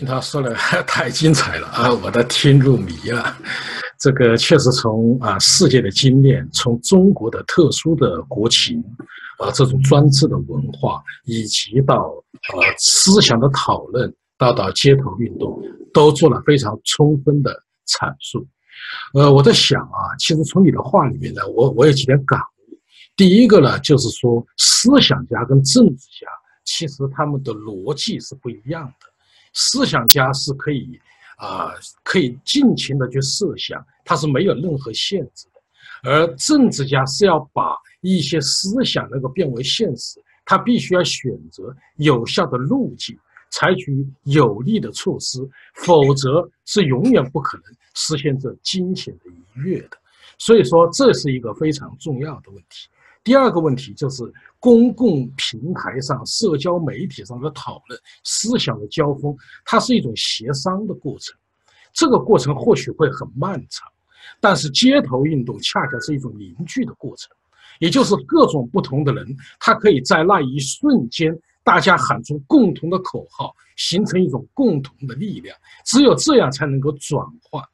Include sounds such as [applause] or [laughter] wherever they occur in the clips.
听他说的 [laughs] 太精彩了啊，我都听入迷了。这个确实从啊世界的经验，从中国的特殊的国情，啊这种专制的文化，以及到呃思想的讨论，到到街头运动，都做了非常充分的阐述。呃，我在想啊，其实从你的话里面呢，我我有几点感悟。第一个呢，就是说思想家跟政治家其实他们的逻辑是不一样的。思想家是可以啊，可以尽情的去设想，他是没有任何限制的；而政治家是要把一些思想能够变为现实，他必须要选择有效的路径，采取有力的措施，否则是永远不可能实现这惊险的一跃的。所以说，这是一个非常重要的问题。第二个问题就是公共平台上、社交媒体上的讨论、思想的交锋，它是一种协商的过程。这个过程或许会很漫长，但是街头运动恰恰是一种凝聚的过程，也就是各种不同的人，他可以在那一瞬间，大家喊出共同的口号，形成一种共同的力量。只有这样才能够转化。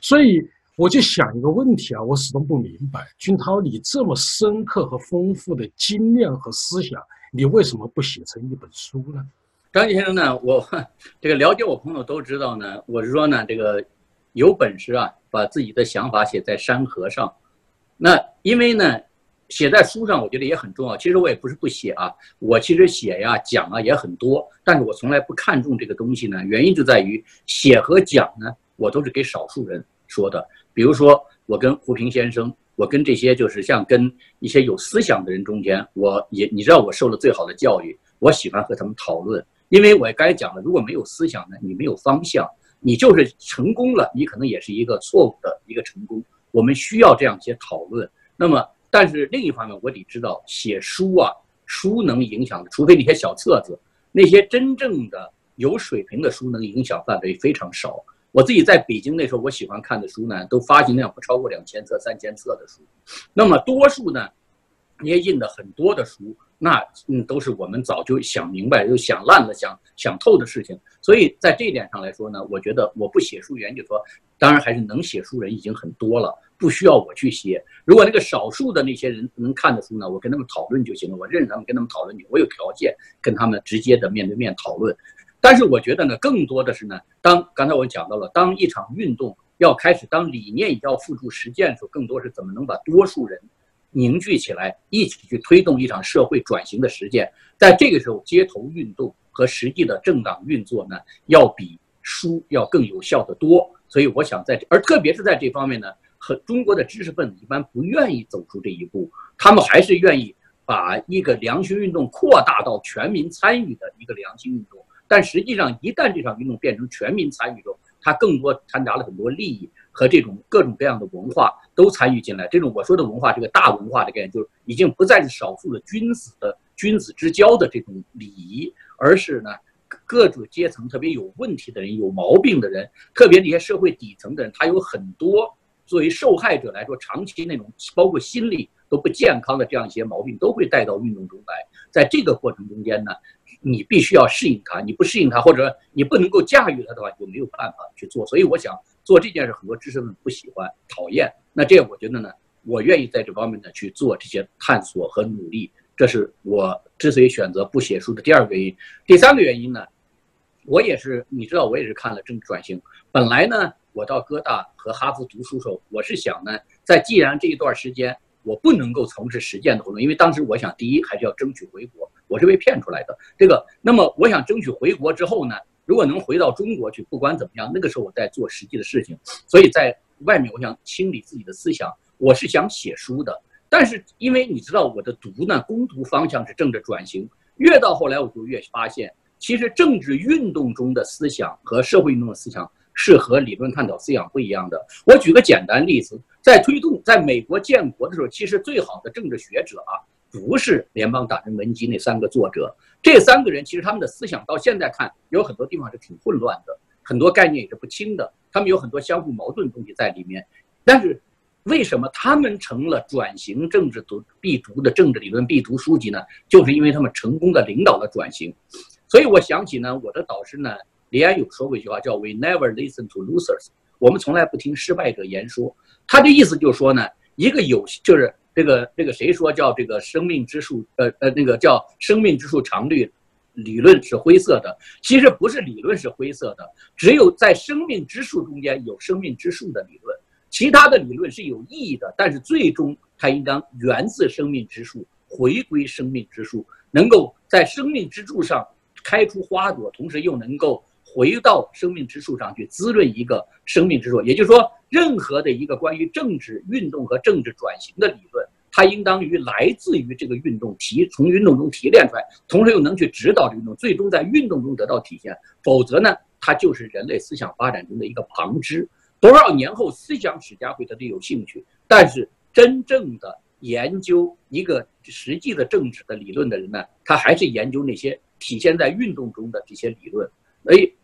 所以。我就想一个问题啊，我始终不明白，君涛，你这么深刻和丰富的经验和思想，你为什么不写成一本书呢？张先生呢，我这个了解我朋友都知道呢，我是说呢，这个有本事啊，把自己的想法写在山河上。那因为呢，写在书上，我觉得也很重要。其实我也不是不写啊，我其实写呀、讲啊也很多，但是我从来不看重这个东西呢，原因就在于写和讲呢，我都是给少数人说的。比如说，我跟胡平先生，我跟这些就是像跟一些有思想的人中间，我也你知道，我受了最好的教育，我喜欢和他们讨论，因为我也该讲了，如果没有思想呢，你没有方向，你就是成功了，你可能也是一个错误的一个成功。我们需要这样一些讨论。那么，但是另一方面，我得知道写书啊，书能影响，除非那些小册子，那些真正的有水平的书能影响范围非常少。我自己在北京那时候，我喜欢看的书呢，都发行量不超过两千册、三千册的书。那么多数呢，你也印的很多的书，那嗯都是我们早就想明白、就想烂了、想想透的事情。所以在这一点上来说呢，我觉得我不写书，原就说，当然还是能写书人已经很多了，不需要我去写。如果那个少数的那些人能看的书呢，我跟他们讨论就行了。我认识他们，跟他们讨论，我有条件跟他们直接的面对面讨论。但是我觉得呢，更多的是呢，当刚才我讲到了，当一场运动要开始，当理念要付诸实践的时候，更多是怎么能把多数人凝聚起来，一起去推动一场社会转型的实践。在这个时候，街头运动和实际的政党运作呢，要比书要更有效的多。所以我想在，而特别是在这方面呢，和中国的知识分子一般不愿意走出这一步，他们还是愿意把一个良心运动扩大到全民参与的一个良心运动。但实际上，一旦这场运动变成全民参与中，它更多掺杂了很多利益和这种各种各样的文化都参与进来。这种我说的文化，这个大文化的概念，就是已经不再是少数的君子的君子之交的这种礼仪，而是呢各种阶层特别有问题的人、有毛病的人，特别那些社会底层的人，他有很多作为受害者来说，长期那种包括心理都不健康的这样一些毛病，都会带到运动中来。在这个过程中间呢。你必须要适应它，你不适应它，或者你不能够驾驭它的话，就没有办法去做。所以我想做这件事，很多知识分子不喜欢、讨厌。那这样我觉得呢，我愿意在这方面呢去做这些探索和努力。这是我之所以选择不写书的第二个原因。第三个原因呢，我也是，你知道，我也是看了政治转型。本来呢，我到哥大和哈佛读书时候，我是想呢，在既然这一段时间我不能够从事实践的活动，因为当时我想，第一还是要争取回国。我是被骗出来的，这个，那么我想争取回国之后呢，如果能回到中国去，不管怎么样，那个时候我在做实际的事情，所以在外面我想清理自己的思想，我是想写书的，但是因为你知道我的读呢，攻读方向是政治转型，越到后来我就越发现，其实政治运动中的思想和社会运动的思想是和理论探讨思想不一样的。我举个简单例子，在推动在美国建国的时候，其实最好的政治学者啊。不是联邦党人文集那三个作者，这三个人其实他们的思想到现在看有很多地方是挺混乱的，很多概念也是不清的，他们有很多相互矛盾的东西在里面。但是，为什么他们成了转型政治读必读的政治理论必读书籍呢？就是因为他们成功的领导了转型。所以我想起呢，我的导师呢，李安有说过一句话，叫 “We never listen to losers”，我们从来不听失败者言说。他的意思就是说呢，一个有就是这个这个谁说叫这个生命之树，呃呃，那个叫生命之树常绿理论是灰色的。其实不是理论是灰色的，只有在生命之树中间有生命之树的理论，其他的理论是有意义的，但是最终它应当源自生命之树，回归生命之树，能够在生命之柱上开出花朵，同时又能够。回到生命之树上去滋润一个生命之树，也就是说，任何的一个关于政治运动和政治转型的理论，它应当于来自于这个运动提从运动中提炼出来，同时又能去指导运动，最终在运动中得到体现。否则呢，它就是人类思想发展中的一个旁支。多少年后，思想史家会对它有兴趣，但是真正的研究一个实际的政治的理论的人呢，他还是研究那些体现在运动中的这些理论。所以。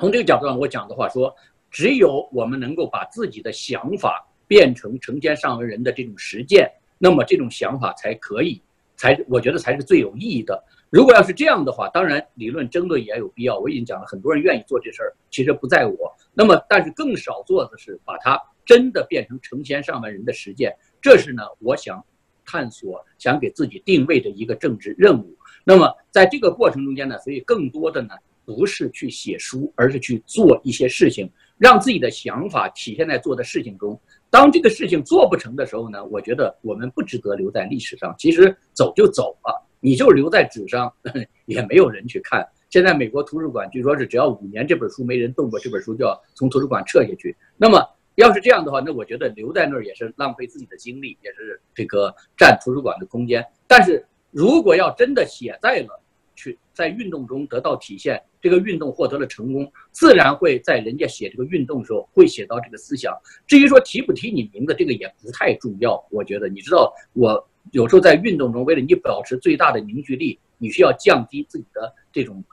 从这个角度上，我讲的话说，只有我们能够把自己的想法变成成千上万人的这种实践，那么这种想法才可以，才我觉得才是最有意义的。如果要是这样的话，当然理论争论也有必要。我已经讲了，很多人愿意做这事儿，其实不在我。那么，但是更少做的是把它真的变成成千上万人的实践，这是呢，我想探索、想给自己定位的一个政治任务。那么在这个过程中间呢，所以更多的呢。不是去写书，而是去做一些事情，让自己的想法体现在做的事情中。当这个事情做不成的时候呢，我觉得我们不值得留在历史上。其实走就走了，你就留在纸上，[laughs] 也没有人去看。现在美国图书馆据说是只要五年这本书没人动过，这本书就要从图书馆撤下去。那么要是这样的话，那我觉得留在那儿也是浪费自己的精力，也是这个占图书馆的空间。但是如果要真的写在了，在运动中得到体现，这个运动获得了成功，自然会在人家写这个运动的时候会写到这个思想。至于说提不提你名字，这个也不太重要。我觉得，你知道，我有时候在运动中，为了你保持最大的凝聚力，你需要降低自己的这种，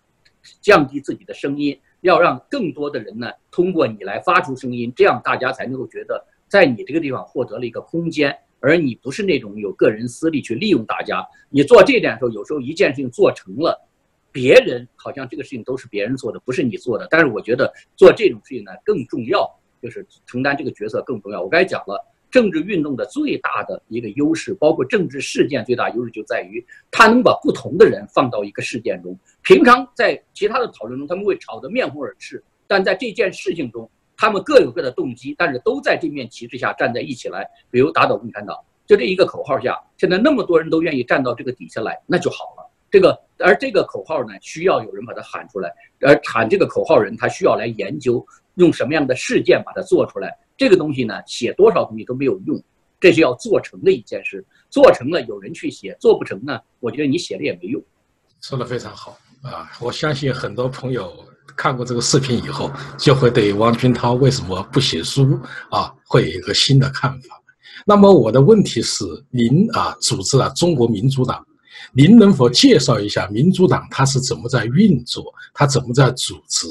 降低自己的声音，要让更多的人呢通过你来发出声音，这样大家才能够觉得在你这个地方获得了一个空间。而你不是那种有个人私利去利用大家，你做这点的时候，有时候一件事情做成了，别人好像这个事情都是别人做的，不是你做的。但是我觉得做这种事情呢更重要，就是承担这个角色更重要。我刚才讲了，政治运动的最大的一个优势，包括政治事件最大优势就在于，它能把不同的人放到一个事件中。平常在其他的讨论中，他们会吵得面红耳赤，但在这件事情中。他们各有各的动机，但是都在这面旗帜下站在一起来，比如打倒共产党，就这一个口号下，现在那么多人都愿意站到这个底下来，那就好了。这个而这个口号呢，需要有人把它喊出来，而喊这个口号人他需要来研究用什么样的事件把它做出来。这个东西呢，写多少东西都没有用，这是要做成的一件事。做成了有人去写，做不成呢，我觉得你写了也没用。说的非常好啊，我相信很多朋友。看过这个视频以后，就会对王军涛为什么不写书啊，会有一个新的看法。那么我的问题是，您啊组织了中国民主党，您能否介绍一下民主党它是怎么在运作，它怎么在组织？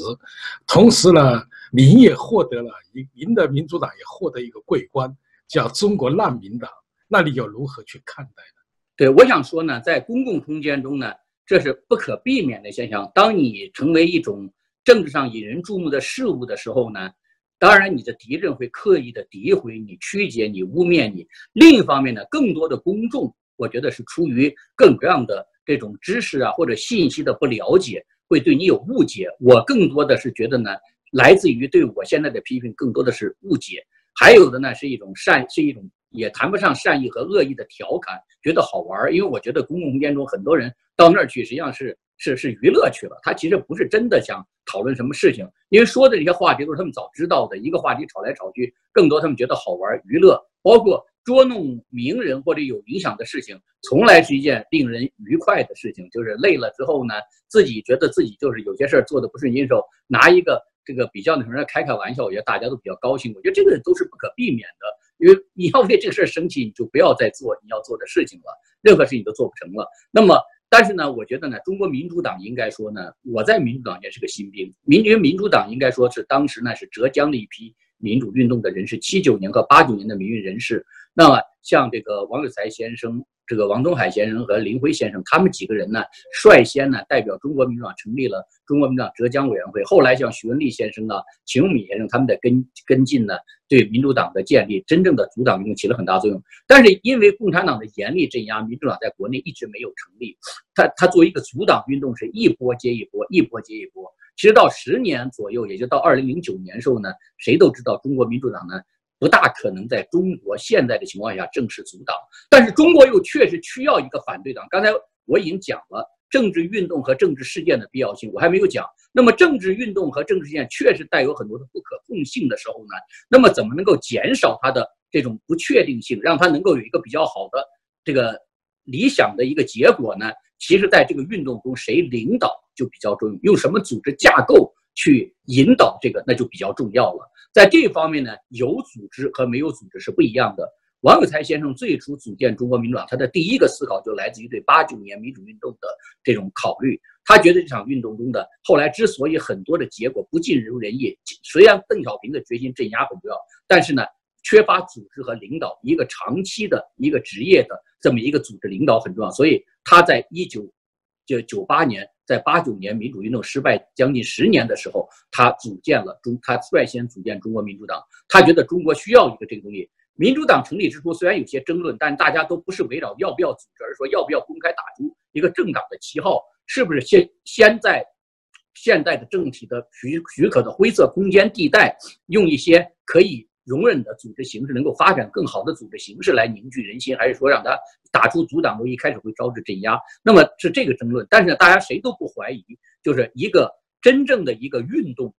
同时呢，您也获得了您您的民主党也获得一个桂冠，叫中国难民党，那你又如何去看待呢？对，我想说呢，在公共空间中呢，这是不可避免的现象。当你成为一种政治上引人注目的事物的时候呢，当然你的敌人会刻意的诋毁你、曲解你、污蔑你。另一方面呢，更多的公众，我觉得是出于各种各样的这种知识啊或者信息的不了解，会对你有误解。我更多的是觉得呢，来自于对我现在的批评，更多的是误解，还有的呢是一种善，是一种也谈不上善意和恶意的调侃，觉得好玩儿。因为我觉得公共空间中很多人到那儿去，实际上是。是是娱乐去了，他其实不是真的想讨论什么事情，因为说的这些话题都是他们早知道的。一个话题吵来吵去，更多他们觉得好玩娱乐，包括捉弄名人或者有影响的事情，从来是一件令人愉快的事情。就是累了之后呢，自己觉得自己就是有些事儿做的不顺心的时候，拿一个这个比较那什么开开玩笑，我觉得大家都比较高兴。我觉得这个都是不可避免的，因为你要为这个事儿生气，你就不要再做你要做的事情了，任何事情都做不成了。那么。但是呢，我觉得呢，中国民主党应该说呢，我在民主党也是个新兵。民因为民主党应该说是当时呢是浙江的一批民主运动的人士，七九年和八九年的民运人士。那么像这个王有才先生。这个王东海先生和林辉先生，他们几个人呢，率先呢代表中国民主党成立了中国民主党浙江委员会。后来像徐文丽先生啊、秦永敏先生他们的跟跟进呢，对民主党的建立真正的阻挡运动起了很大作用。但是因为共产党的严厉镇压，民主党在国内一直没有成立。他他作为一个阻挡运动，是一波接一波，一波接一波。其实到十年左右，也就到二零零九年时候呢，谁都知道中国民主党呢。不大可能在中国现在的情况下正式阻挡，但是中国又确实需要一个反对党。刚才我已经讲了政治运动和政治事件的必要性，我还没有讲。那么政治运动和政治事件确实带有很多的不可控性的时候呢，那么怎么能够减少它的这种不确定性，让它能够有一个比较好的这个理想的一个结果呢？其实，在这个运动中，谁领导就比较重要，用什么组织架构去引导这个，那就比较重要了。在这方面呢，有组织和没有组织是不一样的。王有才先生最初组建中国民主党，他的第一个思考就来自于对八九年民主运动的这种考虑。他觉得这场运动中的后来之所以很多的结果不尽如人意，虽然邓小平的决心镇压很重要，但是呢，缺乏组织和领导，一个长期的一个职业的这么一个组织领导很重要。所以他在一九就九八年。在八九年民主运动失败将近十年的时候，他组建了中，他率先组建中国民主党。他觉得中国需要一个这个东西。民主党成立之初虽然有些争论，但大家都不是围绕要不要组织，而是说要不要公开打出一个政党的旗号，是不是先先在现代的政体的许许可的灰色空间地带，用一些可以。容忍的组织形式能够发展更好的组织形式来凝聚人心，还是说让他打出阻挡路一开始会招致镇压？那么是这个争论。但是呢大家谁都不怀疑，就是一个真正的一个运动，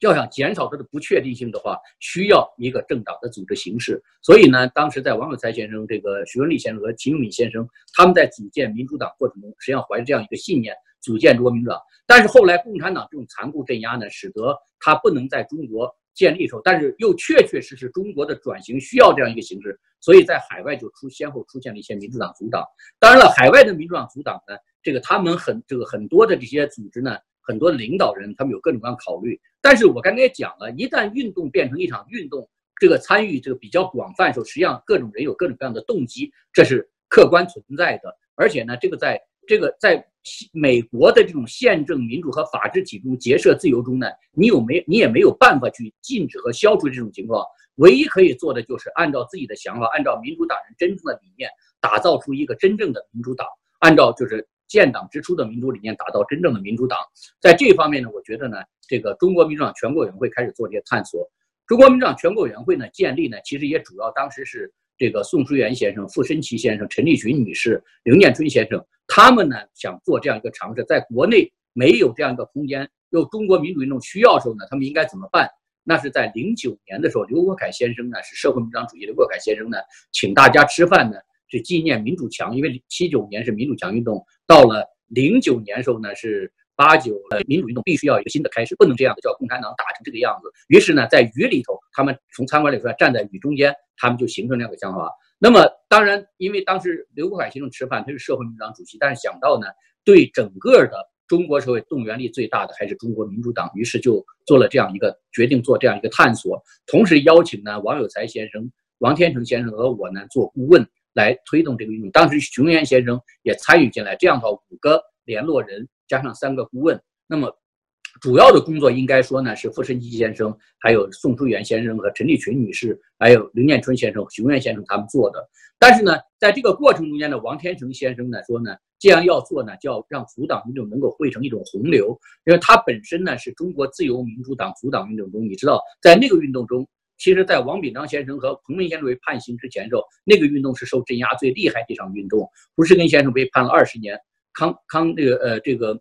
要想减少它的不确定性的话，需要一个政党的组织形式。所以呢，当时在王有才先生、这个徐文丽先生和秦永敏先生他们在组建民主党过程中，实际上怀着这样一个信念组建中国民主党。但是后来共产党这种残酷镇压呢，使得他不能在中国。建立时候，但是又确确实实中国的转型需要这样一个形式，所以在海外就出先后出现了一些民主党阻挡。当然了，海外的民主党阻挡呢，这个他们很这个很多的这些组织呢，很多领导人他们有各种各样考虑。但是我刚才也讲了，一旦运动变成一场运动，这个参与这个比较广泛的时候，实际上各种人有各种各样的动机，这是客观存在的。而且呢，这个在这个在。美国的这种宪政民主和法治体制中结社自由中呢，你有没你也没有办法去禁止和消除这种情况。唯一可以做的就是按照自己的想法，按照民主党人真正的理念，打造出一个真正的民主党。按照就是建党之初的民主理念，打造真正的民主党。在这方面呢，我觉得呢，这个中国民主党全国委员会开始做这些探索。中国民主党全国委员会呢建立呢，其实也主要当时是。这个宋书元先生、傅申奇先生、陈立群女士、刘念春先生，他们呢想做这样一个尝试，在国内没有这样一个空间，又中国民主运动需要的时候呢，他们应该怎么办？那是在零九年的时候，刘国凯先生呢是社会民主党主席，刘国凯先生呢请大家吃饭呢，是纪念民主墙，因为七九年是民主墙运动，到了零九年时候呢是。八九呃，民主运动必须要有一个新的开始，不能这样的叫共产党打成这个样子。于是呢，在雨里头，他们从餐馆里出来，站在雨中间，他们就形成这样的想法。那么，当然，因为当时刘国凯先生吃饭，他是社会民主党主席，但是想到呢，对整个的中国社会动员力最大的还是中国民主党，于是就做了这样一个决定，做这样一个探索，同时邀请呢王有才先生、王天成先生和我呢做顾问来推动这个运动。当时熊原先生也参与进来，这样的话五个联络人。加上三个顾问，那么主要的工作应该说呢是傅申基先生、还有宋书元先生和陈立群女士，还有刘念春先生、熊原先生他们做的。但是呢，在这个过程中间呢，王天成先生呢说呢，既然要做呢，就要让阻挡运动能够汇成一种洪流，因为他本身呢是中国自由民主党阻挡运动中，你知道，在那个运动中，其实，在王炳章先生和彭明先生被判刑之前的时候，那个运动是受镇压最厉害的一场运动，胡适根先生被判了二十年。康康这个呃这个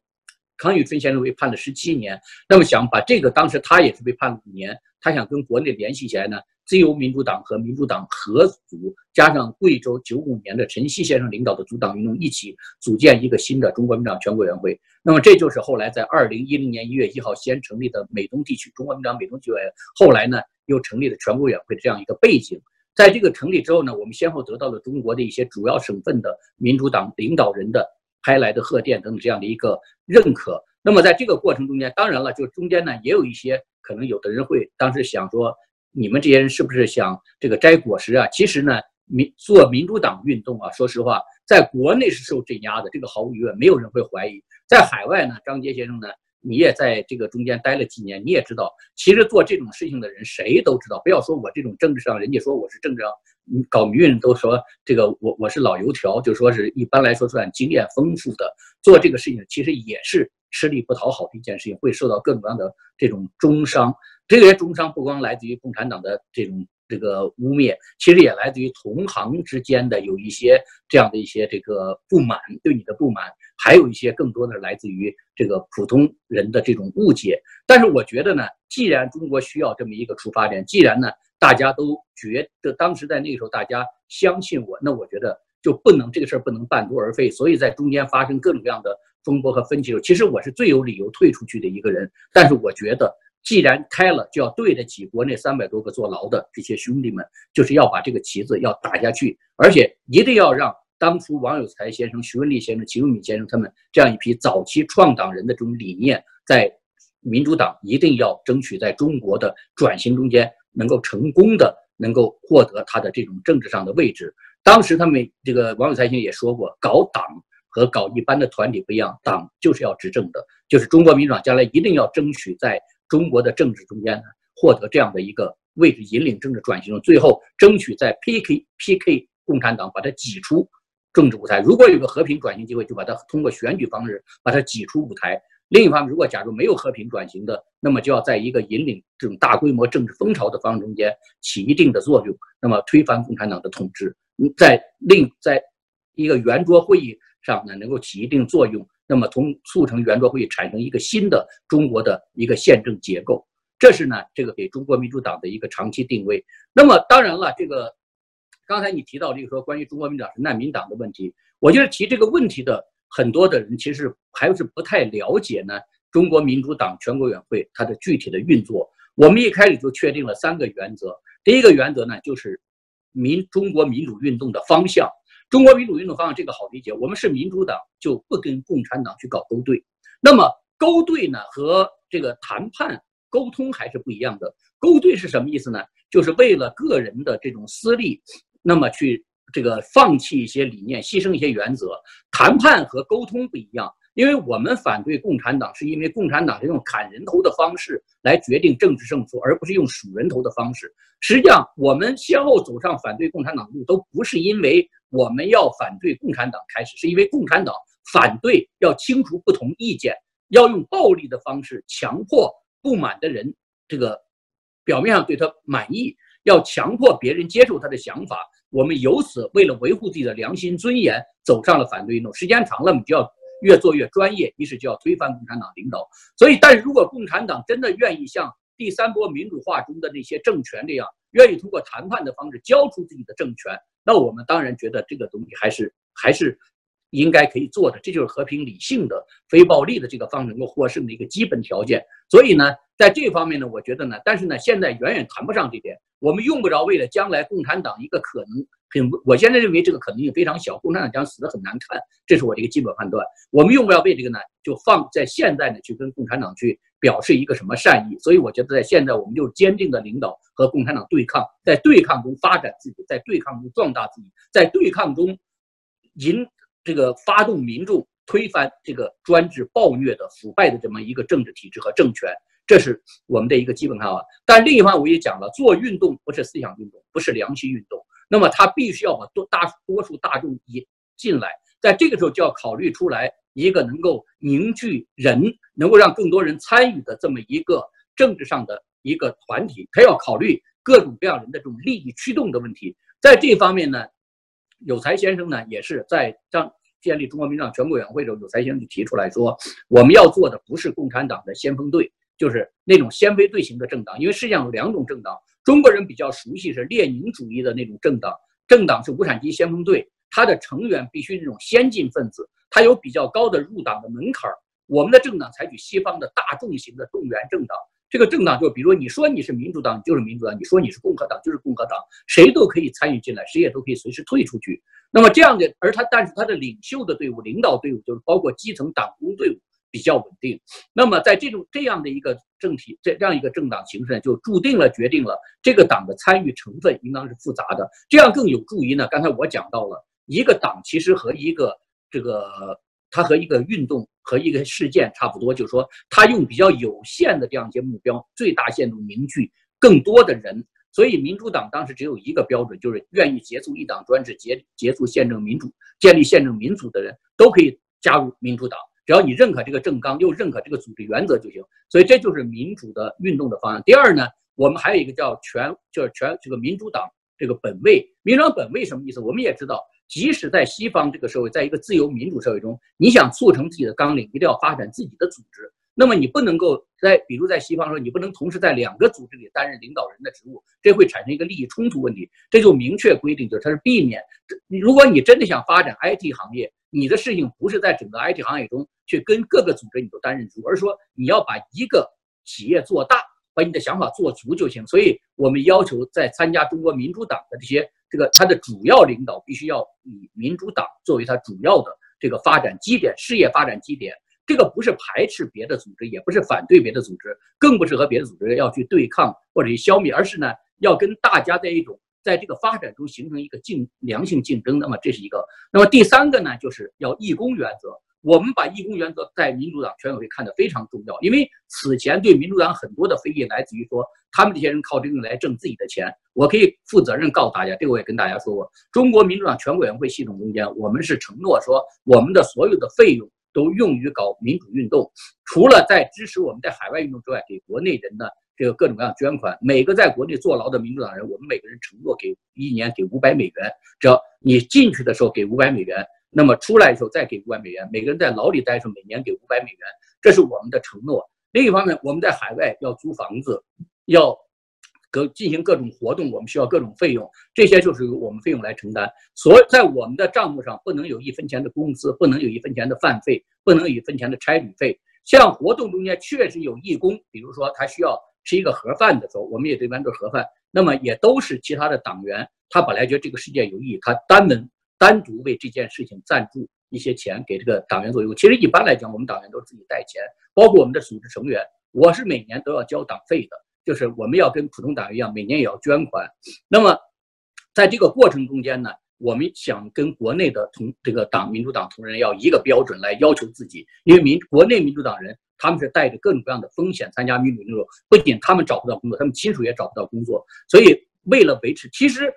康宇春先生被判了十七年，那么想把这个当时他也是被判了五年，他想跟国内联系起来呢，自由民主党和民主党合组，加上贵州九五年的陈锡先生领导的阻挡运动一起组建一个新的中国民党全国委员会，那么这就是后来在二零一零年一月一号先成立的美东地区中国民党美东区委员，后来呢又成立了全国委员会这样一个背景，在这个成立之后呢，我们先后得到了中国的一些主要省份的民主党领导人的。拍来的贺电等等这样的一个认可，那么在这个过程中间，当然了，就中间呢也有一些可能有的人会当时想说，你们这些人是不是想这个摘果实啊？其实呢，民做民主党运动啊，说实话，在国内是受镇压的，这个毫无疑问，没有人会怀疑。在海外呢，张杰先生呢，你也在这个中间待了几年，你也知道，其实做这种事情的人谁都知道。不要说我这种政治上，人家说我是政治上搞民运都说这个我我是老油条，就说是一般来说算经验丰富的，做这个事情其实也是吃力不讨好的一件事情，会受到各种各样的这种中伤。这些中伤不光来自于共产党的这种。这个污蔑其实也来自于同行之间的有一些这样的一些这个不满，对你的不满，还有一些更多的来自于这个普通人的这种误解。但是我觉得呢，既然中国需要这么一个出发点，既然呢大家都觉得当时在那个时候大家相信我，那我觉得就不能这个事儿不能半途而废。所以在中间发生各种各样的风波和分歧的时候，其实我是最有理由退出去的一个人。但是我觉得。既然开了，就要对得起国内三百多个坐牢的这些兄弟们，就是要把这个旗子要打下去，而且一定要让当初王有才先生、徐文丽先生、齐永敏先生他们这样一批早期创党人的这种理念，在民主党一定要争取在中国的转型中间能够成功的能够获得他的这种政治上的位置。当时他们这个王有才先生也说过，搞党和搞一般的团体不一样，党就是要执政的，就是中国民主党将来一定要争取在。中国的政治中间，获得这样的一个位置，引领政治转型，最后争取在 PK PK 共产党，把它挤出政治舞台。如果有个和平转型机会，就把它通过选举方式把它挤出舞台。另一方面，如果假如没有和平转型的，那么就要在一个引领这种大规模政治风潮的方中间起一定的作用，那么推翻共产党的统治。在另在一个圆桌会议上呢，能够起一定作用。那么，从促成圆桌会议产生一个新的中国的一个宪政结构，这是呢，这个给中国民主党的一个长期定位。那么，当然了，这个刚才你提到这个说关于中国民主党是难民党的问题，我觉得提这个问题的很多的人其实还是不太了解呢。中国民主党全国委员会它的具体的运作，我们一开始就确定了三个原则。第一个原则呢，就是民中国民主运动的方向。中国民主运动方向这个好理解，我们是民主党，就不跟共产党去搞勾兑。那么勾兑呢，和这个谈判沟通还是不一样的。勾兑是什么意思呢？就是为了个人的这种私利，那么去这个放弃一些理念，牺牲一些原则。谈判和沟通不一样。因为我们反对共产党，是因为共产党是用砍人头的方式来决定政治胜负，而不是用数人头的方式。实际上，我们先后走上反对共产党的路，都不是因为我们要反对共产党开始，是因为共产党反对要清除不同意见，要用暴力的方式强迫不满的人，这个表面上对他满意，要强迫别人接受他的想法。我们由此为了维护自己的良心尊严，走上了反对运动。时间长了，我们就要。越做越专业，于是就要推翻共产党领导。所以，但是如果共产党真的愿意像第三波民主化中的那些政权这样，愿意通过谈判的方式交出自己的政权，那我们当然觉得这个东西还是还是应该可以做的。这就是和平、理性的、非暴力的这个方能够获胜的一个基本条件。所以呢，在这方面呢，我觉得呢，但是呢，现在远远谈不上这点。我们用不着为了将来共产党一个可能。很，我现在认为这个可能性非常小，共产党将死得很难看，这是我的一个基本判断。我们用不着为这个呢，就放在现在呢去跟共产党去表示一个什么善意。所以我觉得在现在，我们就坚定的领导和共产党对抗，在对抗中发展自己，在对抗中壮大自己，在对抗中引这个发动民众推翻这个专制暴虐的腐败的这么一个政治体制和政权，这是我们的一个基本看法。但另一方，我也讲了，做运动不是思想运动，不是良心运动。那么他必须要把多大多数大众引进来，在这个时候就要考虑出来一个能够凝聚人，能够让更多人参与的这么一个政治上的一个团体。他要考虑各种各样人的这种利益驱动的问题。在这方面呢，有才先生呢也是在将建立中国民党全国委员会的时候，有才先生就提出来说，我们要做的不是共产党的先锋队，就是那种先锋队型的政党，因为世界上有两种政党。中国人比较熟悉是列宁主义的那种政党，政党是无产阶级先锋队，它的成员必须那种先进分子，它有比较高的入党的门槛儿。我们的政党采取西方的大众型的动员政党，这个政党就比如你说你是民主党，你就是民主党；你说你是共和党，就是共和党，谁都可以参与进来，谁也都可以随时退出去。那么这样的，而他但是他的领袖的队伍、领导队伍就是包括基层党工队伍，比较稳定。那么在这种这样的一个政体，这这样一个政党形式，就注定了决定了这个党的参与成分应当是复杂的，这样更有助于呢。刚才我讲到了，一个党其实和一个这个它和一个运动和一个事件差不多，就是说它用比较有限的这样一些目标，最大限度凝聚更多的人。所以民主党当时只有一个标准，就是愿意结束一党专制、结结束宪政民主、建立宪政民主的人都可以加入民主党，只要你认可这个政纲，又认可这个组织原则就行。所以这就是民主的运动的方案。第二呢，我们还有一个叫全，就是全这个民主党这个本位。民主党本位什么意思？我们也知道，即使在西方这个社会，在一个自由民主社会中，你想促成自己的纲领，一定要发展自己的组织。那么你不能够在，比如在西方说，你不能同时在两个组织里担任领导人的职务，这会产生一个利益冲突问题。这就明确规定，就是它是避免。如果你真的想发展 IT 行业，你的事情不是在整个 IT 行业中去跟各个组织你都担任职务，而是说你要把一个企业做大，把你的想法做足就行。所以我们要求在参加中国民主党的这些这个它的主要领导，必须要以民主党作为它主要的这个发展基点、事业发展基点。这个不是排斥别的组织，也不是反对别的组织，更不是和别的组织要去对抗或者去消灭，而是呢，要跟大家在一种在这个发展中形成一个竞良性竞争。那么这是一个。那么第三个呢，就是要义工原则。我们把义工原则在民主党全委会看得非常重要，因为此前对民主党很多的非议来自于说，他们这些人靠这个来挣自己的钱。我可以负责任告诉大家，这个我也跟大家说过，中国民主党全国委员会系统中间，我们是承诺说，我们的所有的费用。都用于搞民主运动，除了在支持我们在海外运动之外，给国内人的这个各种各样捐款。每个在国内坐牢的民主党人，我们每个人承诺给一年给五百美元。只要你进去的时候给五百美元，那么出来的时候再给五百美元。每个人在牢里待的时候每年给五百美元，这是我们的承诺。另一方面，我们在海外要租房子，要。各进行各种活动，我们需要各种费用，这些就是由我们费用来承担。所以在我们的账目上不能有一分钱的工资，不能有一分钱的饭费，不能有一分钱的差旅费。像活动中间确实有义工，比如说他需要吃一个盒饭的时候，我们也对搬做盒饭，那么也都是其他的党员，他本来觉得这个事件有意义，他单门单独为这件事情赞助一些钱给这个党员做用。其实一般来讲，我们党员都是自己带钱，包括我们的组织成员，我是每年都要交党费的。就是我们要跟普通党员一样，每年也要捐款。那么，在这个过程中间呢，我们想跟国内的同这个党民主党同仁要一个标准来要求自己，因为民国内民主党人他们是带着各种各样的风险参加民主运动，不仅他们找不到工作，他们亲属也找不到工作。所以为了维持，其实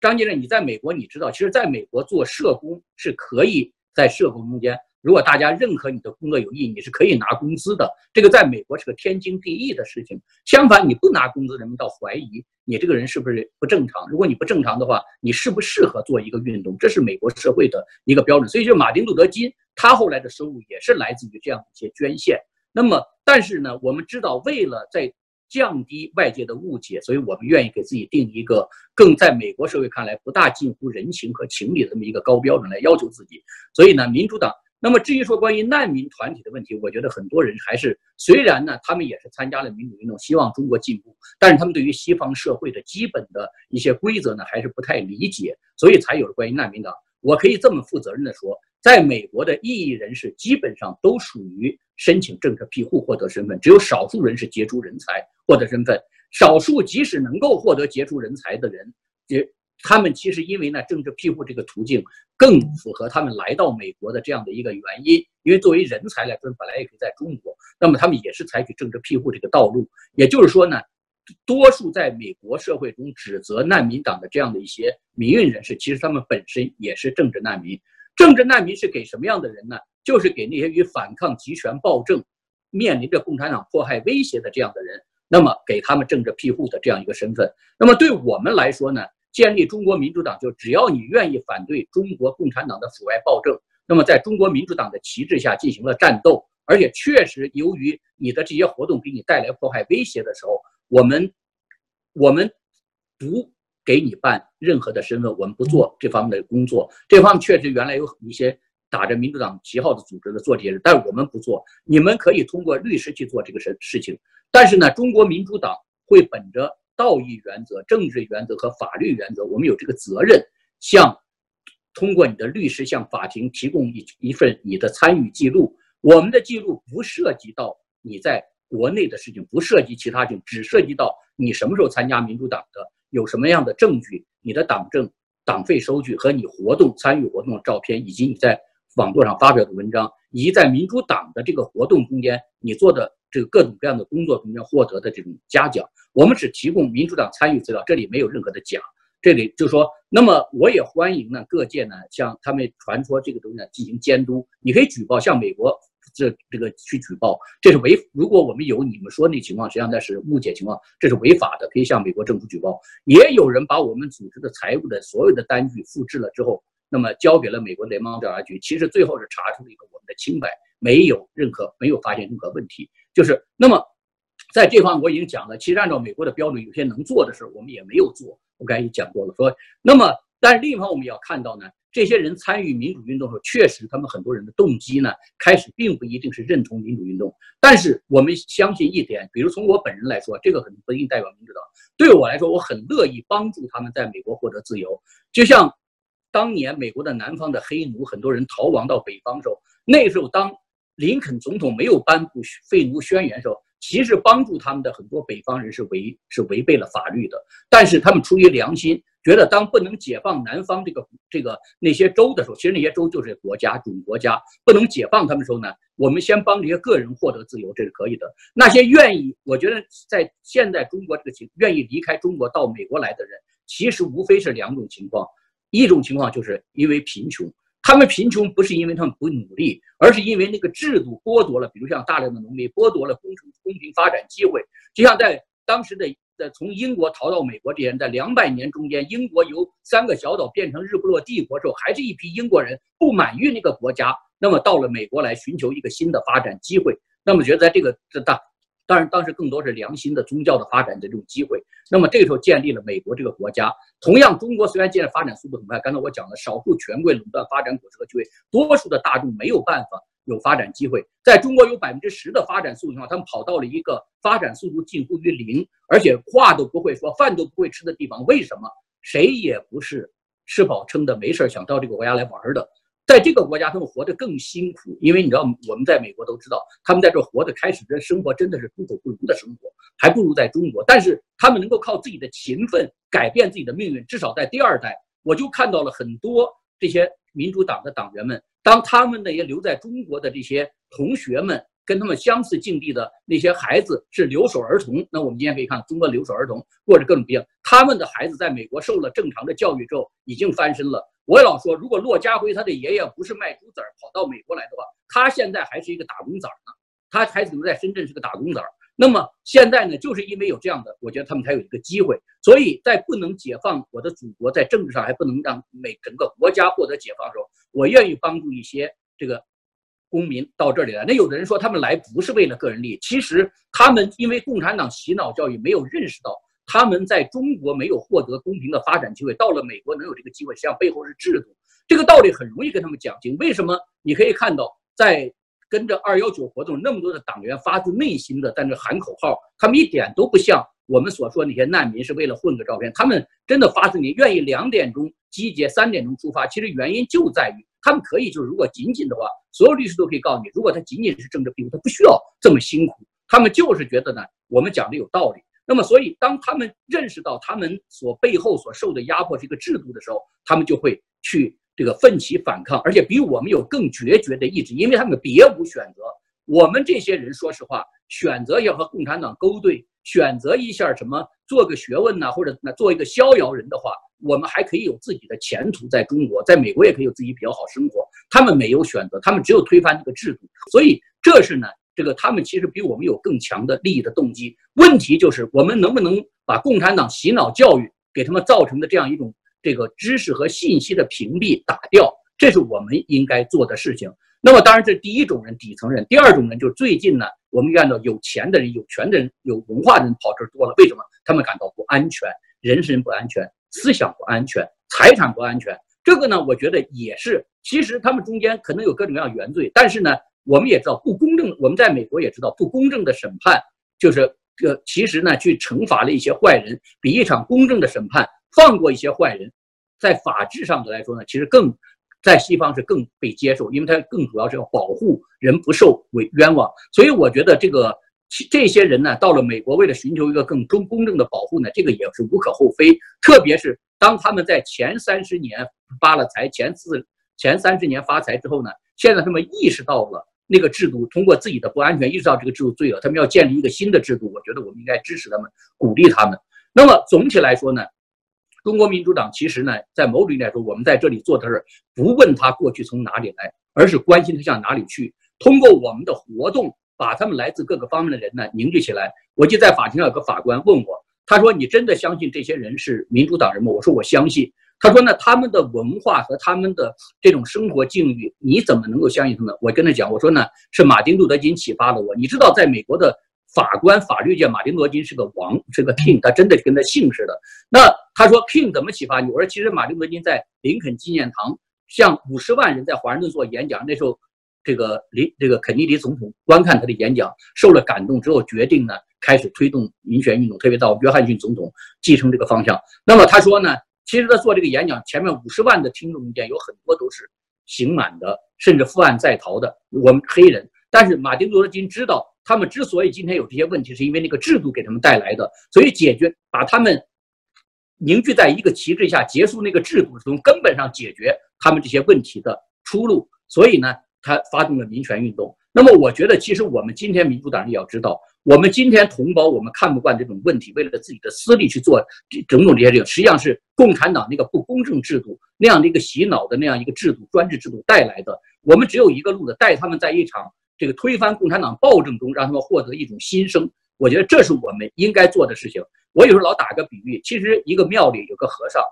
张先生你在美国你知道，其实在美国做社工是可以在社工中间。如果大家认可你的工作有意义，你是可以拿工资的。这个在美国是个天经地义的事情。相反，你不拿工资，人们倒怀疑你这个人是不是不正常。如果你不正常的话，你适不适合做一个运动？这是美国社会的一个标准。所以，就马丁路德金，他后来的收入也是来自于这样一些捐献。那么，但是呢，我们知道，为了在降低外界的误解，所以我们愿意给自己定一个更在美国社会看来不大近乎人情和情理的这么一个高标准来要求自己。所以呢，民主党。那么至于说关于难民团体的问题，我觉得很多人还是虽然呢，他们也是参加了民主运动，希望中国进步，但是他们对于西方社会的基本的一些规则呢，还是不太理解，所以才有了关于难民党。我可以这么负责任的说，在美国的异议人士基本上都属于申请政治庇护获得身份，只有少数人是杰出人才获得身份。少数即使能够获得杰出人才的人，也。他们其实因为呢，政治庇护这个途径更符合他们来到美国的这样的一个原因。因为作为人才来说，本来也可以在中国，那么他们也是采取政治庇护这个道路。也就是说呢，多数在美国社会中指责难民党的这样的一些民运人士，其实他们本身也是政治难民。政治难民是给什么样的人呢？就是给那些与反抗集权暴政、面临着共产党迫害威胁的这样的人，那么给他们政治庇护的这样一个身份。那么对我们来说呢？建立中国民主党，就只要你愿意反对中国共产党的腐败暴政，那么在中国民主党的旗帜下进行了战斗，而且确实由于你的这些活动给你带来迫害威胁的时候，我们我们不给你办任何的身份，我们不做这方面的工作。这方面确实原来有一些打着民主党旗号的组织的做这些事，但我们不做。你们可以通过律师去做这个事事情，但是呢，中国民主党会本着。道义原则、政治原则和法律原则，我们有这个责任，向通过你的律师向法庭提供一一份你的参与记录，我们的记录不涉及到你在国内的事情，不涉及其他事情，只涉及到你什么时候参加民主党的，有什么样的证据，你的党证、党费收据和你活动参与活动的照片，以及你在网络上发表的文章，以及在民主党的这个活动中间你做的这个各种各样的工作中间获得的这种嘉奖。我们只提供民主党参与资料，这里没有任何的奖。这里就说，那么我也欢迎呢，各界呢，向他们传说这个东西呢进行监督。你可以举报，向美国这这个去举报，这是违。如果我们有你们说那情况，实际上那是误解情况，这是违法的，可以向美国政府举报。也有人把我们组织的财务的所有的单据复制了之后，那么交给了美国联邦调查局，其实最后是查出了一个我们的清白，没有任何没有发现任何问题。就是那么。在这方我已经讲了，其实按照美国的标准，有些能做的事我们也没有做。我刚才也讲过了，说那么，但是另一方我们也要看到呢，这些人参与民主运动的时候，确实他们很多人的动机呢，开始并不一定是认同民主运动。但是我们相信一点，比如从我本人来说，这个很不一定代表民主党。对我来说，我很乐意帮助他们在美国获得自由。就像当年美国的南方的黑奴，很多人逃亡到北方时候，那时候当林肯总统没有颁布废奴宣言的时候。其实帮助他们的很多北方人是违是违背了法律的，但是他们出于良心，觉得当不能解放南方这个这个那些州的时候，其实那些州就是国家主国家，不能解放他们的时候呢，我们先帮这些个人获得自由，这是可以的。那些愿意，我觉得在现在中国这个情，愿意离开中国到美国来的人，其实无非是两种情况，一种情况就是因为贫穷。他们贫穷不是因为他们不努力，而是因为那个制度剥夺了，比如像大量的农民剥夺了公平公平发展机会。就像在当时的在从英国逃到美国这些人，在两百年中间，英国由三个小岛变成日不落帝国之后，还是一批英国人不满于那个国家，那么到了美国来寻求一个新的发展机会，那么觉得在这个这大。当然，当时更多是良心的宗教的发展的这种机会。那么这个时候建立了美国这个国家。同样，中国虽然现在发展速度很快，刚才我讲了，少数权贵垄断发展果实和机会，多数的大众没有办法有发展机会。在中国有百分之十的发展速度情况，他们跑到了一个发展速度近乎于零，而且话都不会说、饭都不会吃的地方。为什么？谁也不是吃饱撑的，没事想到这个国家来玩的。在这个国家，他们活得更辛苦，因为你知道，我们在美国都知道，他们在这活的开始的生活真的是猪狗不如的生活，还不如在中国。但是他们能够靠自己的勤奋改变自己的命运，至少在第二代，我就看到了很多这些民主党的党员们，当他们那些留在中国的这些同学们。跟他们相似境地的那些孩子是留守儿童，那我们今天可以看中国留守儿童过着各种病，他们的孩子在美国受了正常的教育之后已经翻身了。我也老说，如果骆家辉他的爷爷不是卖猪仔儿跑到美国来的话，他现在还是一个打工仔呢，他还留在深圳是个打工仔儿。那么现在呢，就是因为有这样的，我觉得他们才有一个机会。所以在不能解放我的祖国，在政治上还不能让美整个国家获得解放的时候，我愿意帮助一些这个。公民到这里来，那有的人说他们来不是为了个人利益，其实他们因为共产党洗脑教育，没有认识到他们在中国没有获得公平的发展机会，到了美国能有这个机会，实际上背后是制度。这个道理很容易跟他们讲清。为什么？你可以看到，在跟着二幺九活动那么多的党员发自内心的在那喊口号，他们一点都不像我们所说那些难民是为了混个照片，他们真的发自你愿意两点钟集结，三点钟出发。其实原因就在于。他们可以就是，如果仅仅的话，所有律师都可以告诉你，如果他仅仅是政治庇护，他不需要这么辛苦。他们就是觉得呢，我们讲的有道理。那么，所以当他们认识到他们所背后所受的压迫是一个制度的时候，他们就会去这个奋起反抗，而且比我们有更决绝的意志，因为他们别无选择。我们这些人，说实话，选择要和共产党勾兑，选择一下什么做个学问呐，或者那做一个逍遥人的话。我们还可以有自己的前途，在中国，在美国也可以有自己比较好生活。他们没有选择，他们只有推翻这个制度。所以这是呢，这个他们其实比我们有更强的利益的动机。问题就是我们能不能把共产党洗脑教育给他们造成的这样一种这个知识和信息的屏蔽打掉？这是我们应该做的事情。那么当然，这第一种人，底层人；第二种人就是最近呢，我们看到有钱的人、有权的人、有文化的人跑这儿多了。为什么？他们感到不安全，人身不安全。思想不安全，财产不安全，这个呢，我觉得也是。其实他们中间可能有各种各样原罪，但是呢，我们也知道不公正。我们在美国也知道不公正的审判，就是这其实呢，去惩罚了一些坏人，比一场公正的审判放过一些坏人，在法治上的来说呢，其实更在西方是更被接受，因为它更主要是要保护人不受为冤枉。所以我觉得这个这些人呢，到了美国，为了寻求一个更公公正的保护呢，这个也是无可厚非。特别是当他们在前三十年发了财，前四前三十年发财之后呢，现在他们意识到了。那个制度通过自己的不安全意识到这个制度罪恶，他们要建立一个新的制度。我觉得我们应该支持他们，鼓励他们。那么总体来说呢，中国民主党其实呢，在某种意义来说，我们在这里做的是不问他过去从哪里来，而是关心他向哪里去。通过我们的活动，把他们来自各个方面的人呢凝聚起来。我记得在法庭上有个法官问我，他说：“你真的相信这些人是民主党人吗？”我说：“我相信。”他说：“那他们的文化和他们的这种生活境遇，你怎么能够相信他们？”我跟他讲：“我说呢，是马丁路德金启发了我。你知道，在美国的法官法律界，马丁路德金是个王，是个 king，他真的跟他姓似的。那他说 king 怎么启发你？我说，其实马丁路德金在林肯纪念堂向五十万人在华盛顿做演讲，那时候这个林这个肯尼迪总统观看他的演讲，受了感动之后，决定呢开始推动民权运动，特别到约翰逊总统继承这个方向。那么他说呢？”其实他做这个演讲，前面五十万的听众中间有很多都是刑满的，甚至负案在逃的我们黑人。但是马丁·路德·金知道，他们之所以今天有这些问题，是因为那个制度给他们带来的。所以解决，把他们凝聚在一个旗帜下，结束那个制度，从根本上解决他们这些问题的出路。所以呢，他发动了民权运动。那么，我觉得其实我们今天民主党人也要知道。我们今天同胞，我们看不惯这种问题，为了自己的私利去做种种这些事情，实际上是共产党那个不公正制度那样的一个洗脑的那样一个制度专制制度带来的。我们只有一个路子，带他们在一场这个推翻共产党暴政中，让他们获得一种新生。我觉得这是我们应该做的事情。我有时候老打个比喻，其实一个庙里有个和尚，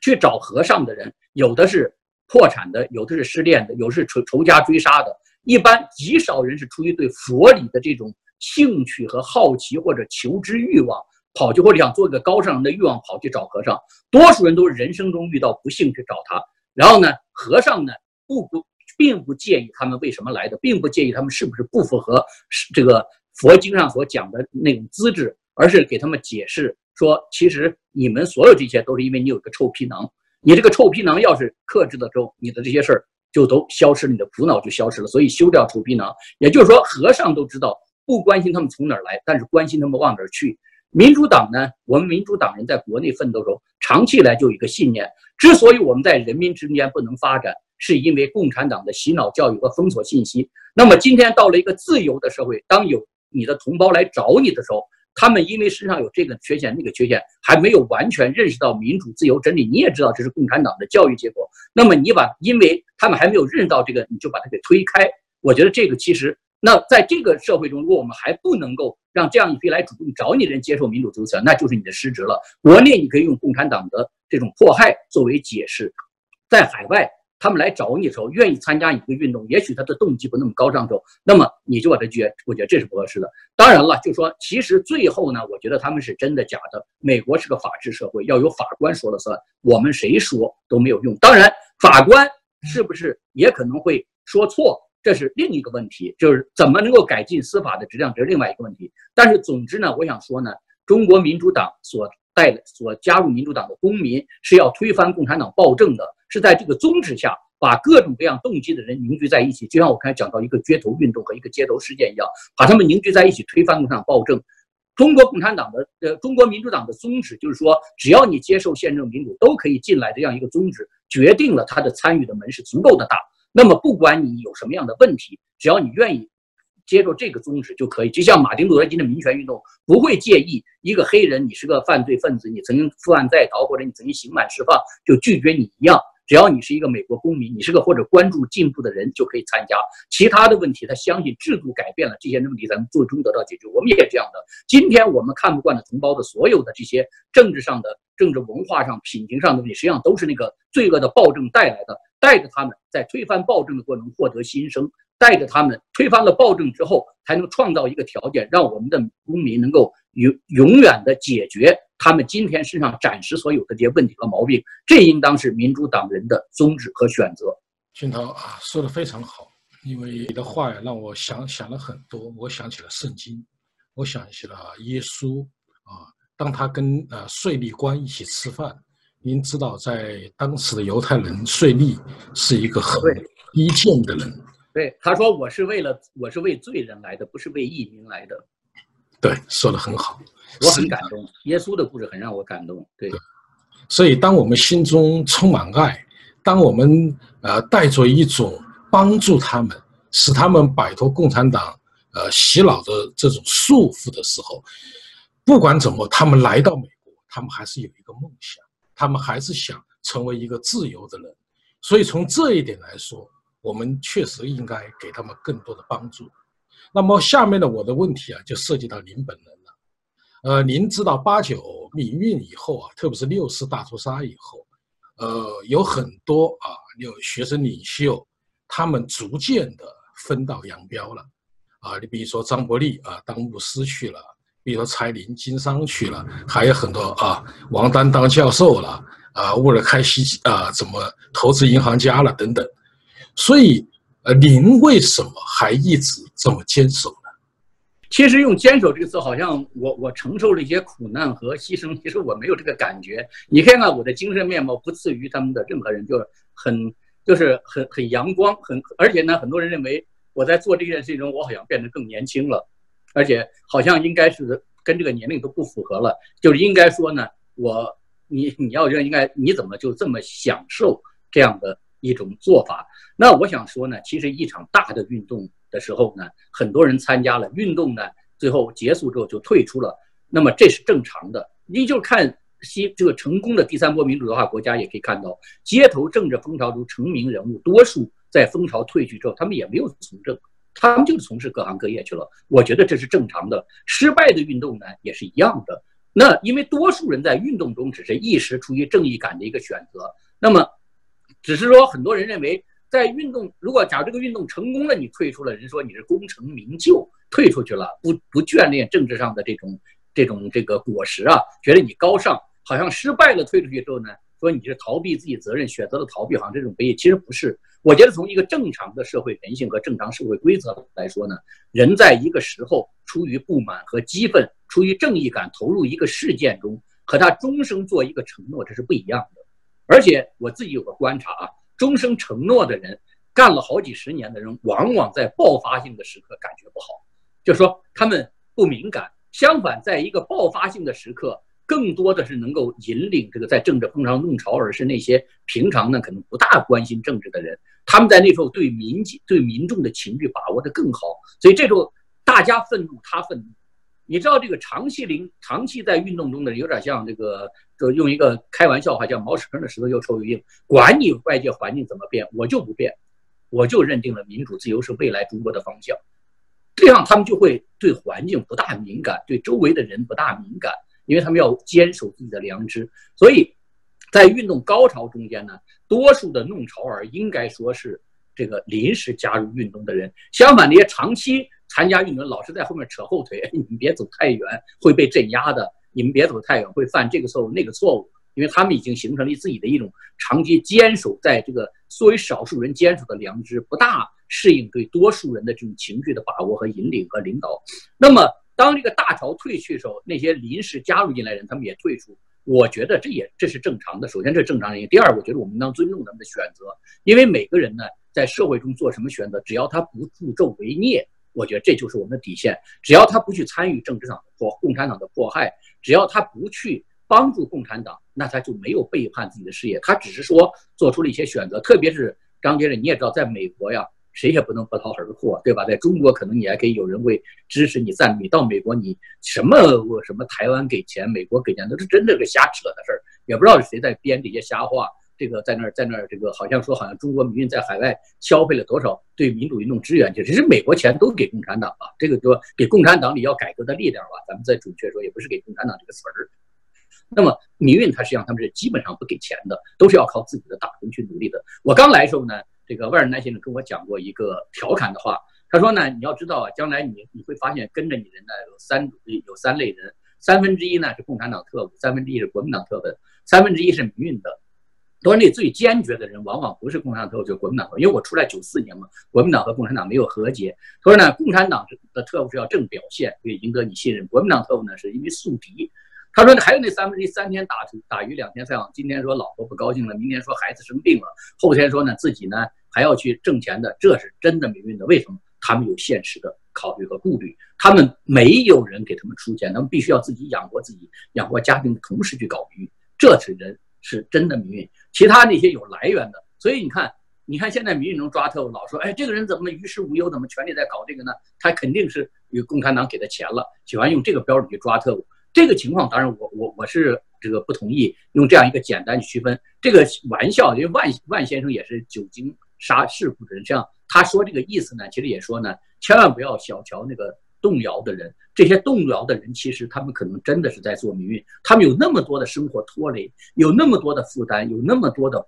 去找和尚的人，有的是破产的，有的是失恋的，有是仇仇家追杀的，一般极少人是出于对佛理的这种。兴趣和好奇或者求知欲望，跑去或者想做一个高尚人的欲望，跑去找和尚。多数人都是人生中遇到不幸去找他。然后呢，和尚呢不不并不介意他们为什么来的，并不介意他们是不是不符合这个佛经上所讲的那种资质，而是给他们解释说，其实你们所有这些都是因为你有一个臭皮囊。你这个臭皮囊要是克制的时候，你的这些事儿就都消失，你的苦恼就消失了。所以修掉臭皮囊，也就是说，和尚都知道。不关心他们从哪儿来，但是关心他们往哪儿去。民主党呢？我们民主党人在国内奋斗中，长期以来就有一个信念：之所以我们在人民之间不能发展，是因为共产党的洗脑教育和封锁信息。那么今天到了一个自由的社会，当有你的同胞来找你的时候，他们因为身上有这个缺陷、那个缺陷，还没有完全认识到民主、自由、真理。你也知道这是共产党的教育结果。那么你把，因为他们还没有认识到这个，你就把它给推开。我觉得这个其实。那在这个社会中，如果我们还不能够让这样一批来主动找你的人接受民主自由，那就是你的失职了。国内你可以用共产党的这种迫害作为解释，在海外他们来找你的时候，愿意参加一个运动，也许他的动机不那么高尚，时候，那么你就把他绝，我觉得这是不合适的。当然了，就说其实最后呢，我觉得他们是真的假的。美国是个法治社会，要有法官说了算，我们谁说都没有用。当然，法官是不是也可能会说错？这是另一个问题，就是怎么能够改进司法的质量，这是另外一个问题。但是总之呢，我想说呢，中国民主党所带所加入民主党的公民是要推翻共产党暴政的，是在这个宗旨下把各种各样动机的人凝聚在一起，就像我刚才讲到一个街头运动和一个街头事件一样，把他们凝聚在一起推翻共产党暴政。中国共产党的呃，中国民主党的宗旨就是说，只要你接受宪政民主，都可以进来这样一个宗旨，决定了他的参与的门是足够的大。那么，不管你有什么样的问题，只要你愿意接受这个宗旨就可以。就像马丁·路德·金的民权运动，不会介意一个黑人，你是个犯罪分子，你曾经负案在逃，或者你曾经刑满释放，就拒绝你一样。只要你是一个美国公民，你是个或者关注进步的人，就可以参加。其他的问题，他相信制度改变了这些问题，咱们最终得到解决。我们也这样的。今天我们看不惯的同胞的所有的这些政治上的、政治文化上、品行上的问题，实际上都是那个罪恶的暴政带来的。带着他们在推翻暴政的过程中获得新生，带着他们推翻了暴政之后，才能创造一个条件，让我们的公民能够永永远的解决他们今天身上暂时所有的这些问题和毛病。这应当是民主党人的宗旨和选择。俊涛啊，说的非常好，因为你的话呀，让我想想了很多。我想起了圣经，我想起了耶稣啊，当他跟呃税吏官一起吃饭。您知道，在当时的犹太人，税吏是一个很低贱的人。对，他说：“我是为了，我是为罪人来的，不是为义民来的。”对，说的很好，我很感动。耶稣的故事很让我感动。对，所以当我们心中充满爱，当我们呃带着一种帮助他们，使他们摆脱共产党呃洗脑的这种束缚的时候，不管怎么，他们来到美国，他们还是有一个梦想，他们还是想成为一个自由的人。所以从这一点来说。我们确实应该给他们更多的帮助。那么下面的我的问题啊，就涉及到您本人了。呃，您知道八九民运以后啊，特别是六四大屠杀以后，呃，有很多啊，有学生领袖，他们逐渐的分道扬镳了。啊，你比如说张伯蛎啊，当牧师去了；，比如说柴林经商去了；，还有很多啊，王丹当教授了，啊，乌尔开西啊，怎么投资银行家了等等。所以，呃，您为什么还一直这么坚守呢？其实用“坚守”这个词，好像我我承受了一些苦难和牺牲。其实我没有这个感觉。你看看我的精神面貌，不次于他们的任何人，就是很就是很很阳光，很而且呢，很多人认为我在做这件事情中，我好像变得更年轻了，而且好像应该是跟这个年龄都不符合了。就是应该说呢，我你你要认应该你怎么就这么享受这样的？一种做法，那我想说呢，其实一场大的运动的时候呢，很多人参加了运动呢，最后结束之后就退出了，那么这是正常的。你就看西这个成功的第三波民主化国家，也可以看到，街头政治风潮中成名人物，多数在风潮退去之后，他们也没有从政，他们就是从事各行各业去了。我觉得这是正常的。失败的运动呢，也是一样的。那因为多数人在运动中只是一时出于正义感的一个选择，那么。只是说，很多人认为，在运动如果假如这个运动成功了，你退出了，人说你是功成名就，退出去了，不不眷恋政治上的这种这种这个果实啊，觉得你高尚，好像失败了退出去之后呢，说你是逃避自己责任，选择了逃避，好像这种悲，其实不是。我觉得从一个正常的社会人性和正常社会规则来说呢，人在一个时候出于不满和激愤，出于正义感投入一个事件中，和他终生做一个承诺，这是不一样的。而且我自己有个观察啊，终生承诺的人，干了好几十年的人，往往在爆发性的时刻感觉不好，就说他们不敏感。相反，在一个爆发性的时刻，更多的是能够引领这个在政治风潮弄潮而，是那些平常呢可能不大关心政治的人，他们在那时候对民对民众的情绪把握的更好。所以这时候大家愤怒，他愤怒。你知道这个长期零长期在运动中的人，有点像这个，就用一个开玩笑话叫“毛屎坑的石头又臭又硬”。管你外界环境怎么变，我就不变，我就认定了民主自由是未来中国的方向。这样他们就会对环境不大敏感，对周围的人不大敏感，因为他们要坚守自己的良知。所以，在运动高潮中间呢，多数的弄潮儿应该说是这个临时加入运动的人。相反，那些长期。参加运动老是在后面扯后腿，[laughs] 你们别走太远，会被镇压的。你们别走太远，会犯这个错误那个错误，因为他们已经形成了自己的一种长期坚守在这个作为少数人坚守的良知，不大适应对多数人的这种情绪的把握和引领和领导。那么，当这个大潮退去的时候，那些临时加入进来人，他们也退出。我觉得这也这是正常的。首先，这是正常原因。第二，我觉得我们应当尊重他们的选择，因为每个人呢，在社会中做什么选择，只要他不助纣为虐。我觉得这就是我们的底线。只要他不去参与政治上的迫共产党的迫害，只要他不去帮助共产党，那他就没有背叛自己的事业。他只是说做出了一些选择。特别是张先生，你也知道，在美国呀，谁也不能不劳而获，对吧？在中国，可能你还可以有人会支持你赞。你到美国，你什么我什么台湾给钱，美国给钱，都是真的个瞎扯的事儿，也不知道是谁在编这些瞎话。这个在那儿，在那儿，这个好像说，好像中国民运在海外消费了多少对民主运动支援，其实美国钱都给共产党了。这个说给共产党里要改革的力量吧，咱们再准确说，也不是给共产党这个词儿。那么民运，它实际上他们是基本上不给钱的，都是要靠自己的打工去努力的。我刚来的时候呢，这个万尔南先生跟我讲过一个调侃的话，他说呢，你要知道啊，将来你你会发现跟着你人呢有三有三类人，三分之一呢是共产党特务，三分之一是国民党特务，三分之一是民运的。团里最坚决的人，往往不是共产党特务，就是国民党特务。因为我出来九四年嘛，国民党和共产党没有和解。他说呢，共产党的特务是要正表现，可以赢得你信任；国民党特务呢，是因为宿敌。他说还有那三分之一，三天打打鱼两天晒网，今天说老婆不高兴了，明天说孩子生病了，后天说呢自己呢还要去挣钱的，这是真的命运的。为什么？他们有现实的考虑和顾虑，他们没有人给他们出钱，他们必须要自己养活自己，养活家庭的同时去搞鱼，这是人是真的民运。其他那些有来源的，所以你看，你看现在民运中抓特务，老说，哎，这个人怎么于事无忧，怎么权力在搞这个呢？他肯定是有共产党给他钱了，喜欢用这个标准去抓特务。这个情况，当然我我我是这个不同意用这样一个简单去区分这个玩笑，因为万万先生也是久经杀世故的人，这样。他说这个意思呢，其实也说呢，千万不要小瞧那个动摇的人。这些动摇的人，其实他们可能真的是在做命运。他们有那么多的生活拖累，有那么多的负担，有那么多的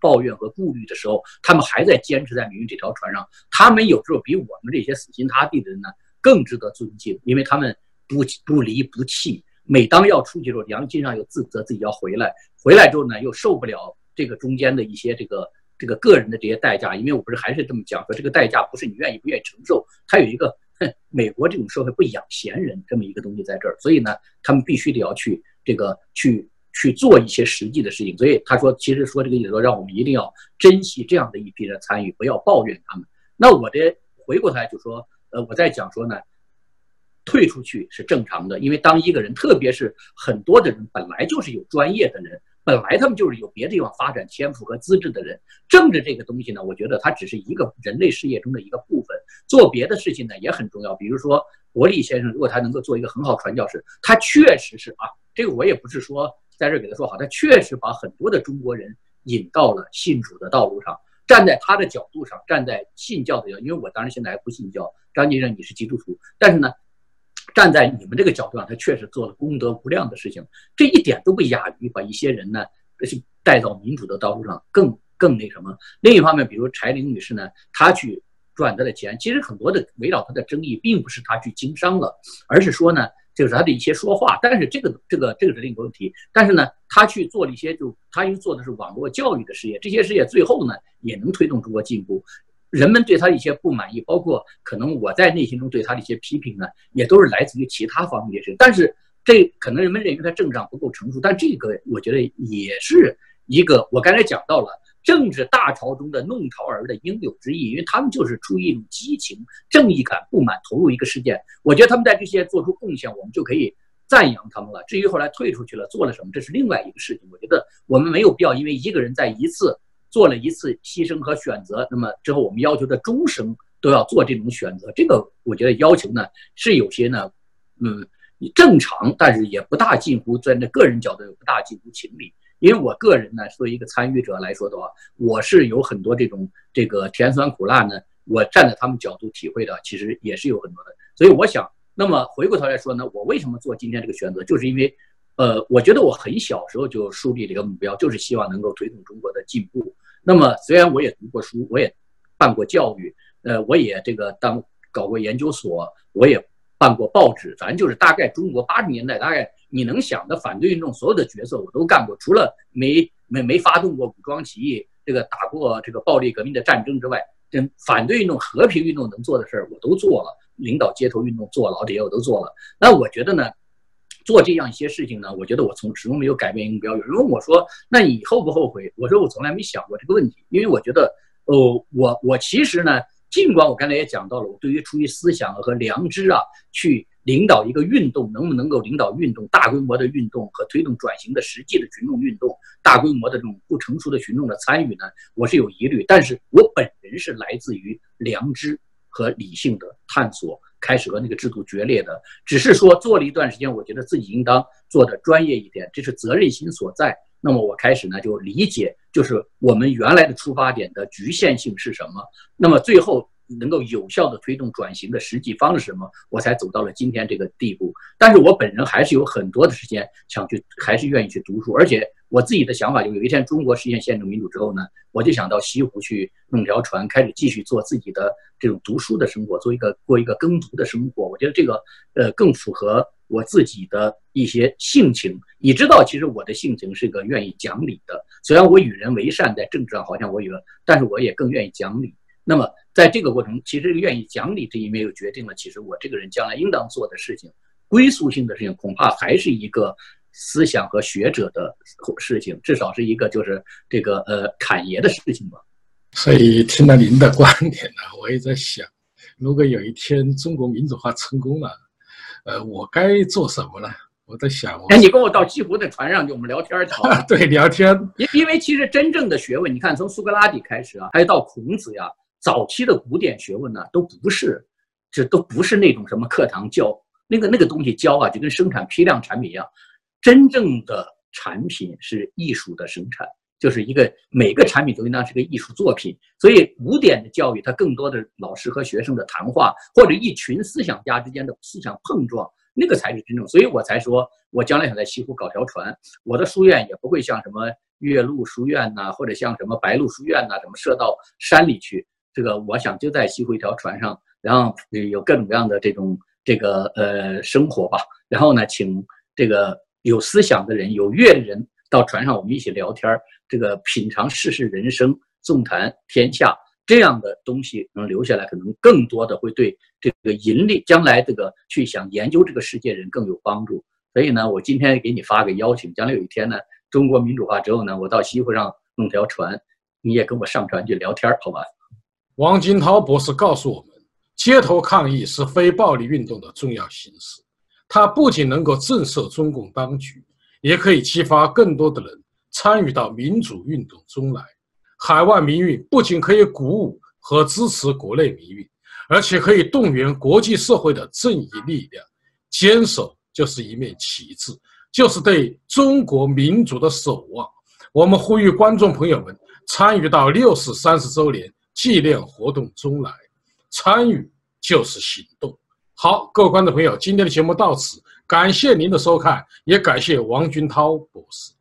抱怨和顾虑的时候，他们还在坚持在命运这条船上。他们有时候比我们这些死心塌地的人呢更值得尊敬，因为他们不不离不弃。每当要出去的时候，良心上又自责自己要回来，回来之后呢又受不了这个中间的一些这个。这个个人的这些代价，因为我不是还是这么讲说，这个代价不是你愿意不愿意承受，它有一个，[laughs] 美国这种社会不养闲人这么一个东西在这儿，所以呢，他们必须得要去这个去去做一些实际的事情。所以他说，其实说这个意思说，让我们一定要珍惜这样的一批人参与，不要抱怨他们。那我的回过头来就说，呃，我在讲说呢，退出去是正常的，因为当一个人，特别是很多的人本来就是有专业的人。本来他们就是有别的地方发展天赋和资质的人，政治这个东西呢，我觉得它只是一个人类事业中的一个部分，做别的事情呢也很重要。比如说伯利先生，如果他能够做一个很好传教士，他确实是啊，这个我也不是说在这给他说好，他确实把很多的中国人引到了信主的道路上，站在他的角度上，站在信教的角，因为我当然现在还不信教，张先生你是基督徒，但是呢。站在你们这个角度上，他确实做了功德无量的事情，这一点都不亚于把一些人呢，是带到民主的道路上更更那什么。另一方面，比如柴玲女士呢，她去赚她的钱，其实很多的围绕她的争议，并不是她去经商了，而是说呢，就是她的一些说话。但是这个这个这个是另一个问题。但是呢，她去做了一些，就她因为做的是网络教育的事业，这些事业最后呢，也能推动中国进步。人们对他一些不满意，包括可能我在内心中对他的一些批评呢，也都是来自于其他方面的事。但是这可能人们认为他政治上不够成熟，但这个我觉得也是一个我刚才讲到了政治大潮中的弄潮儿的应有之义，因为他们就是出于一种激情、正义感、不满投入一个事件。我觉得他们在这些做出贡献，我们就可以赞扬他们了。至于后来退出去了做了什么，这是另外一个事情。我觉得我们没有必要因为一个人在一次。做了一次牺牲和选择，那么之后我们要求的终生都要做这种选择，这个我觉得要求呢是有些呢，嗯，正常，但是也不大近乎在那个人角度也不大近乎情理。因为我个人呢，作为一个参与者来说的话，我是有很多这种这个甜酸苦辣呢，我站在他们角度体会的，其实也是有很多的。所以我想，那么回过头来说呢，我为什么做今天这个选择，就是因为。呃，我觉得我很小时候就树立了一个目标，就是希望能够推动中国的进步。那么，虽然我也读过书，我也办过教育，呃，我也这个当搞过研究所，我也办过报纸，反正就是大概中国八十年代，大概你能想的反对运动所有的角色我都干过，除了没没没发动过武装起义，这个打过这个暴力革命的战争之外，这反对运动、和平运动能做的事儿我都做了，领导街头运动、坐牢这些我都做了。那我觉得呢？做这样一些事情呢，我觉得我从始终没有改变一个目标。有人问我说：“那你后不后悔？”我说：“我从来没想过这个问题，因为我觉得，哦，我我其实呢，尽管我刚才也讲到了，我对于出于思想和良知啊，去领导一个运动，能不能够领导运动、大规模的运动和推动转型的实际的群众运动、大规模的这种不成熟的群众的参与呢，我是有疑虑。但是我本人是来自于良知和理性的探索。”开始和那个制度决裂的，只是说做了一段时间，我觉得自己应当做的专业一点，这是责任心所在。那么我开始呢就理解，就是我们原来的出发点的局限性是什么。那么最后能够有效的推动转型的实际方式什么，我才走到了今天这个地步。但是我本人还是有很多的时间想去，还是愿意去读书，而且。我自己的想法就有一天中国实现宪政民主之后呢，我就想到西湖去弄条船，开始继续做自己的这种读书的生活，做一个过一个耕读的生活。我觉得这个呃更符合我自己的一些性情。你知道，其实我的性情是个愿意讲理的。虽然我与人为善，在政治上好像我有，但是我也更愿意讲理。那么在这个过程，其实愿意讲理这一面又决定了，其实我这个人将来应当做的事情，归宿性的事情，恐怕还是一个。思想和学者的事情，至少是一个就是这个呃侃爷的事情吧。所以听了您的观点呢，我也在想，如果有一天中国民主化成功了，呃，我该做什么呢？我在想，哎，你跟我到西湖的船上去，我们聊天儿好。[laughs] 对，聊天。因因为其实真正的学问，你看从苏格拉底开始啊，还有到孔子呀，早期的古典学问呢，都不是，这都不是那种什么课堂教那个那个东西教啊，就跟生产批量产品一样。真正的产品是艺术的生产，就是一个每个产品都应当是个艺术作品。所以古典的教育，它更多的老师和学生的谈话，或者一群思想家之间的思想碰撞。那个才是真正，所以我才说，我将来想在西湖搞条船，我的书院也不会像什么岳麓书院呐，或者像什么白鹿书院呐，怎么设到山里去？这个我想就在西湖一条船上，然后有各种各样的这种这个呃生活吧。然后呢，请这个有思想的人、有阅的人到船上，我们一起聊天儿，这个品尝世事人生，纵谈天下。这样的东西能留下来，可能更多的会对这个盈利将来这个去想研究这个世界人更有帮助。所以呢，我今天给你发个邀请，将来有一天呢，中国民主化之后呢，我到西湖上弄条船，你也跟我上船去聊天，好吧？王金涛博士告诉我们，街头抗议是非暴力运动的重要形式，它不仅能够震慑中共当局，也可以激发更多的人参与到民主运动中来。海外民运不仅可以鼓舞和支持国内民运，而且可以动员国际社会的正义力量。坚守就是一面旗帜，就是对中国民主的守望。我们呼吁观众朋友们参与到六四三十周年纪念活动中来，参与就是行动。好，各位观众朋友，今天的节目到此，感谢您的收看，也感谢王军涛博士。